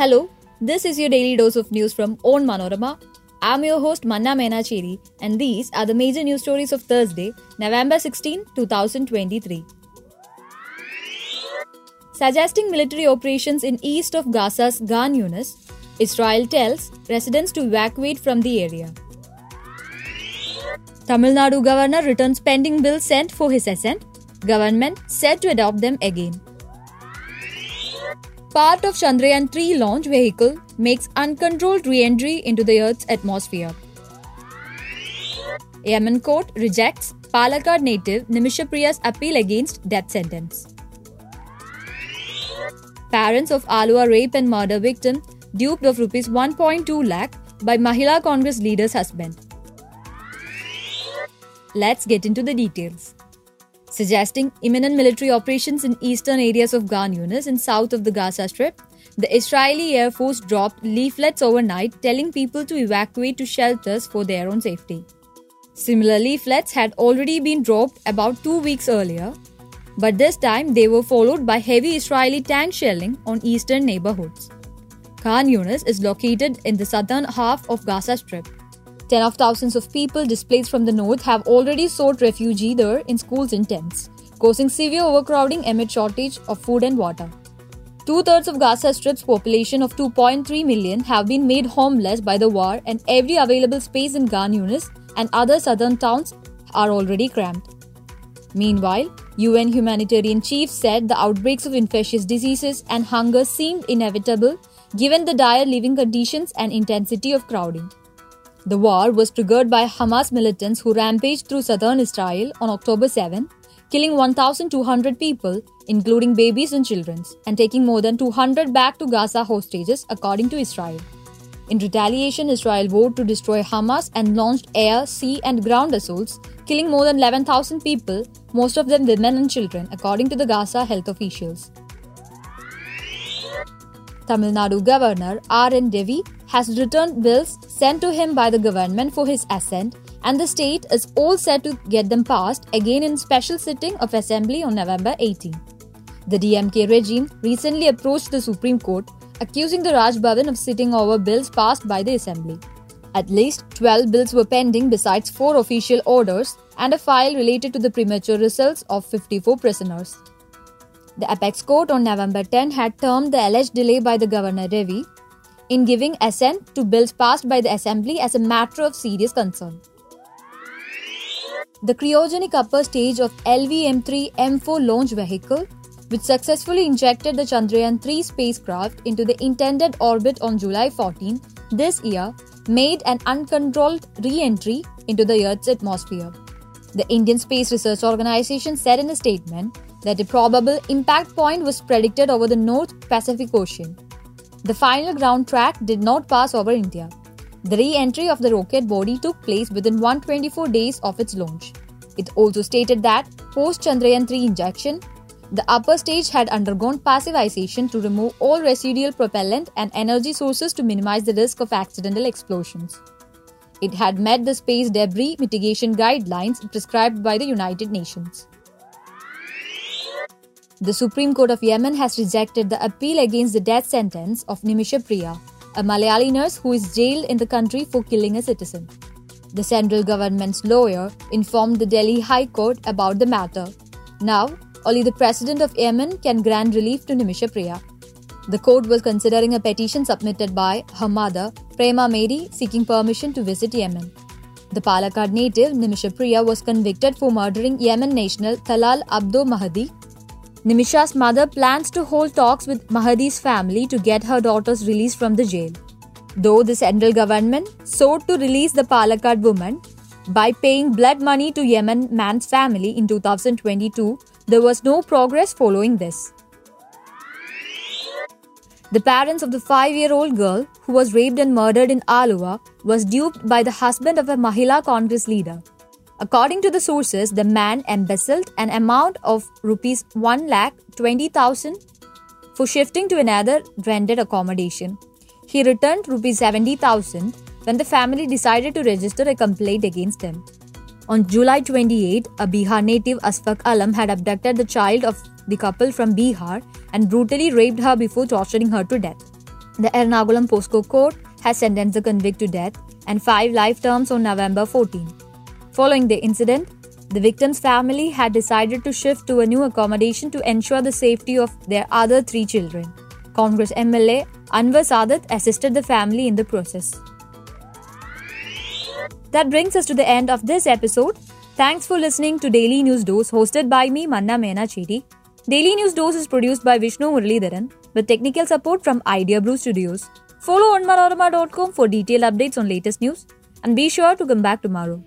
Hello, this is your daily dose of news from Onmanorama. I'm your host Manna Menacheri, and these are the major news stories of Thursday, November 16, 2023. Suggesting military operations in east of Gaza's Khan Younis, Israel tells residents to evacuate from the area. Tamil Nadu governor returns pending bill sent for his assent. Government said to adopt them again. Part of Chandrayaan 3 launch vehicle makes uncontrolled re-entry into the Earth's atmosphere. Yemen court rejects Palakkad native Nimisha Priya's appeal against death sentence. Parents of Aluva rape and murder victim duped of rupees 1.2 lakh by Mahila Congress leader's husband. Let's get into the details. Suggesting imminent military operations in eastern areas of Khan Younis and south of the Gaza Strip, the Israeli Air Force dropped leaflets overnight telling people to evacuate to shelters for their own safety. Similar leaflets had already been dropped about two weeks earlier, but this time they were followed by heavy Israeli tank shelling on eastern neighborhoods. Khan Younis is located in the southern half of Gaza Strip. Ten of thousands of people displaced from the north have already sought refuge there in schools and tents, causing severe overcrowding amid shortage of food and water. Two thirds of Gaza Strip's population of 2.3 million have been made homeless by the war, and every available space in Khan Younis and other southern towns are already cramped. Meanwhile, UN humanitarian chiefs said the outbreaks of infectious diseases and hunger seemed inevitable given the dire living conditions and intensity of crowding. The war was triggered by Hamas militants who rampaged through southern Israel on October 7, killing 1,200 people, including babies and children, and taking more than 200 back to Gaza hostages, according to Israel. In retaliation, Israel vowed to destroy Hamas and launched air, sea, and ground assaults, killing more than 11,000 people, most of them women and children, according to the Gaza health officials. Tamil Nadu Governor R. N. Ravi has returned bills sent to him by the government for his assent, and the state is all set to get them passed again in special sitting of assembly on November 18. The DMK regime recently approached the Supreme Court accusing the Raj Bhavan of sitting over bills passed by the assembly. At least 12 bills were pending besides four official orders and a file related to the premature results of 54 prisoners. The apex court on November 10 had termed the alleged delay by the Governor Ravi in giving assent to bills passed by the Assembly as a matter of serious concern. The cryogenic upper stage of LVM3 M4 launch vehicle, which successfully injected the Chandrayaan 3 spacecraft into the intended orbit on July 14 this year, made an uncontrolled re entry into the Earth's atmosphere. The Indian Space Research Organization said in a statement that a probable impact point was predicted over the North Pacific Ocean. The final ground track did not pass over India. The re entry of the rocket body took place within 124 days of its launch. It also stated that, post Chandrayaan 3 injection, the upper stage had undergone passivization to remove all residual propellant and energy sources to minimize the risk of accidental explosions. It had met the space debris mitigation guidelines prescribed by the United Nations. The Supreme Court of Yemen has rejected the appeal against the death sentence of Nimisha Priya, a Malayali nurse who is jailed in the country for killing a citizen. The central government's lawyer informed the Delhi High Court about the matter. Now, only the president of Yemen can grant relief to Nimisha Priya. The court was considering a petition submitted by her mother, Prema Mary, seeking permission to visit Yemen. The Palakkad native Nimisha Priya was convicted for murdering Yemen national Talal Abdo Mahdi Nimisha's mother plans to hold talks with Mahdi's family to get her daughters release from the jail. Though the central government sought to release the Palakkad woman by paying blood money to Yemen man's family in 2022, there was no progress following this. The parents of the five year old girl who was raped and murdered in Aluva was duped by the husband of a Mahila Congress leader. According to the sources, the man embezzled an amount of rupees 1 lakh 20,000 for shifting to another rented accommodation. He returned rupees 70,000 when the family decided to register a complaint against him. On July 28, a Bihar native Asfaq Alam had abducted the child of the couple from Bihar and brutally raped her before torturing her to death. The Ernakulam POCSO court has sentenced the convict to death and five life terms on November 14. Following the incident, the victim's family had decided to shift to a new accommodation to ensure the safety of their other three children. Congress MLA Anwar Sadat assisted the family in the process. That brings us to the end of this episode. Thanks for listening to Daily News Dose hosted by me, Manna Mena Chedi. Daily News Dose is produced by Vishnu Muralidharan with technical support from Idea Brew Studios. Follow onmanorama.com for detailed updates on latest news and be sure to come back tomorrow.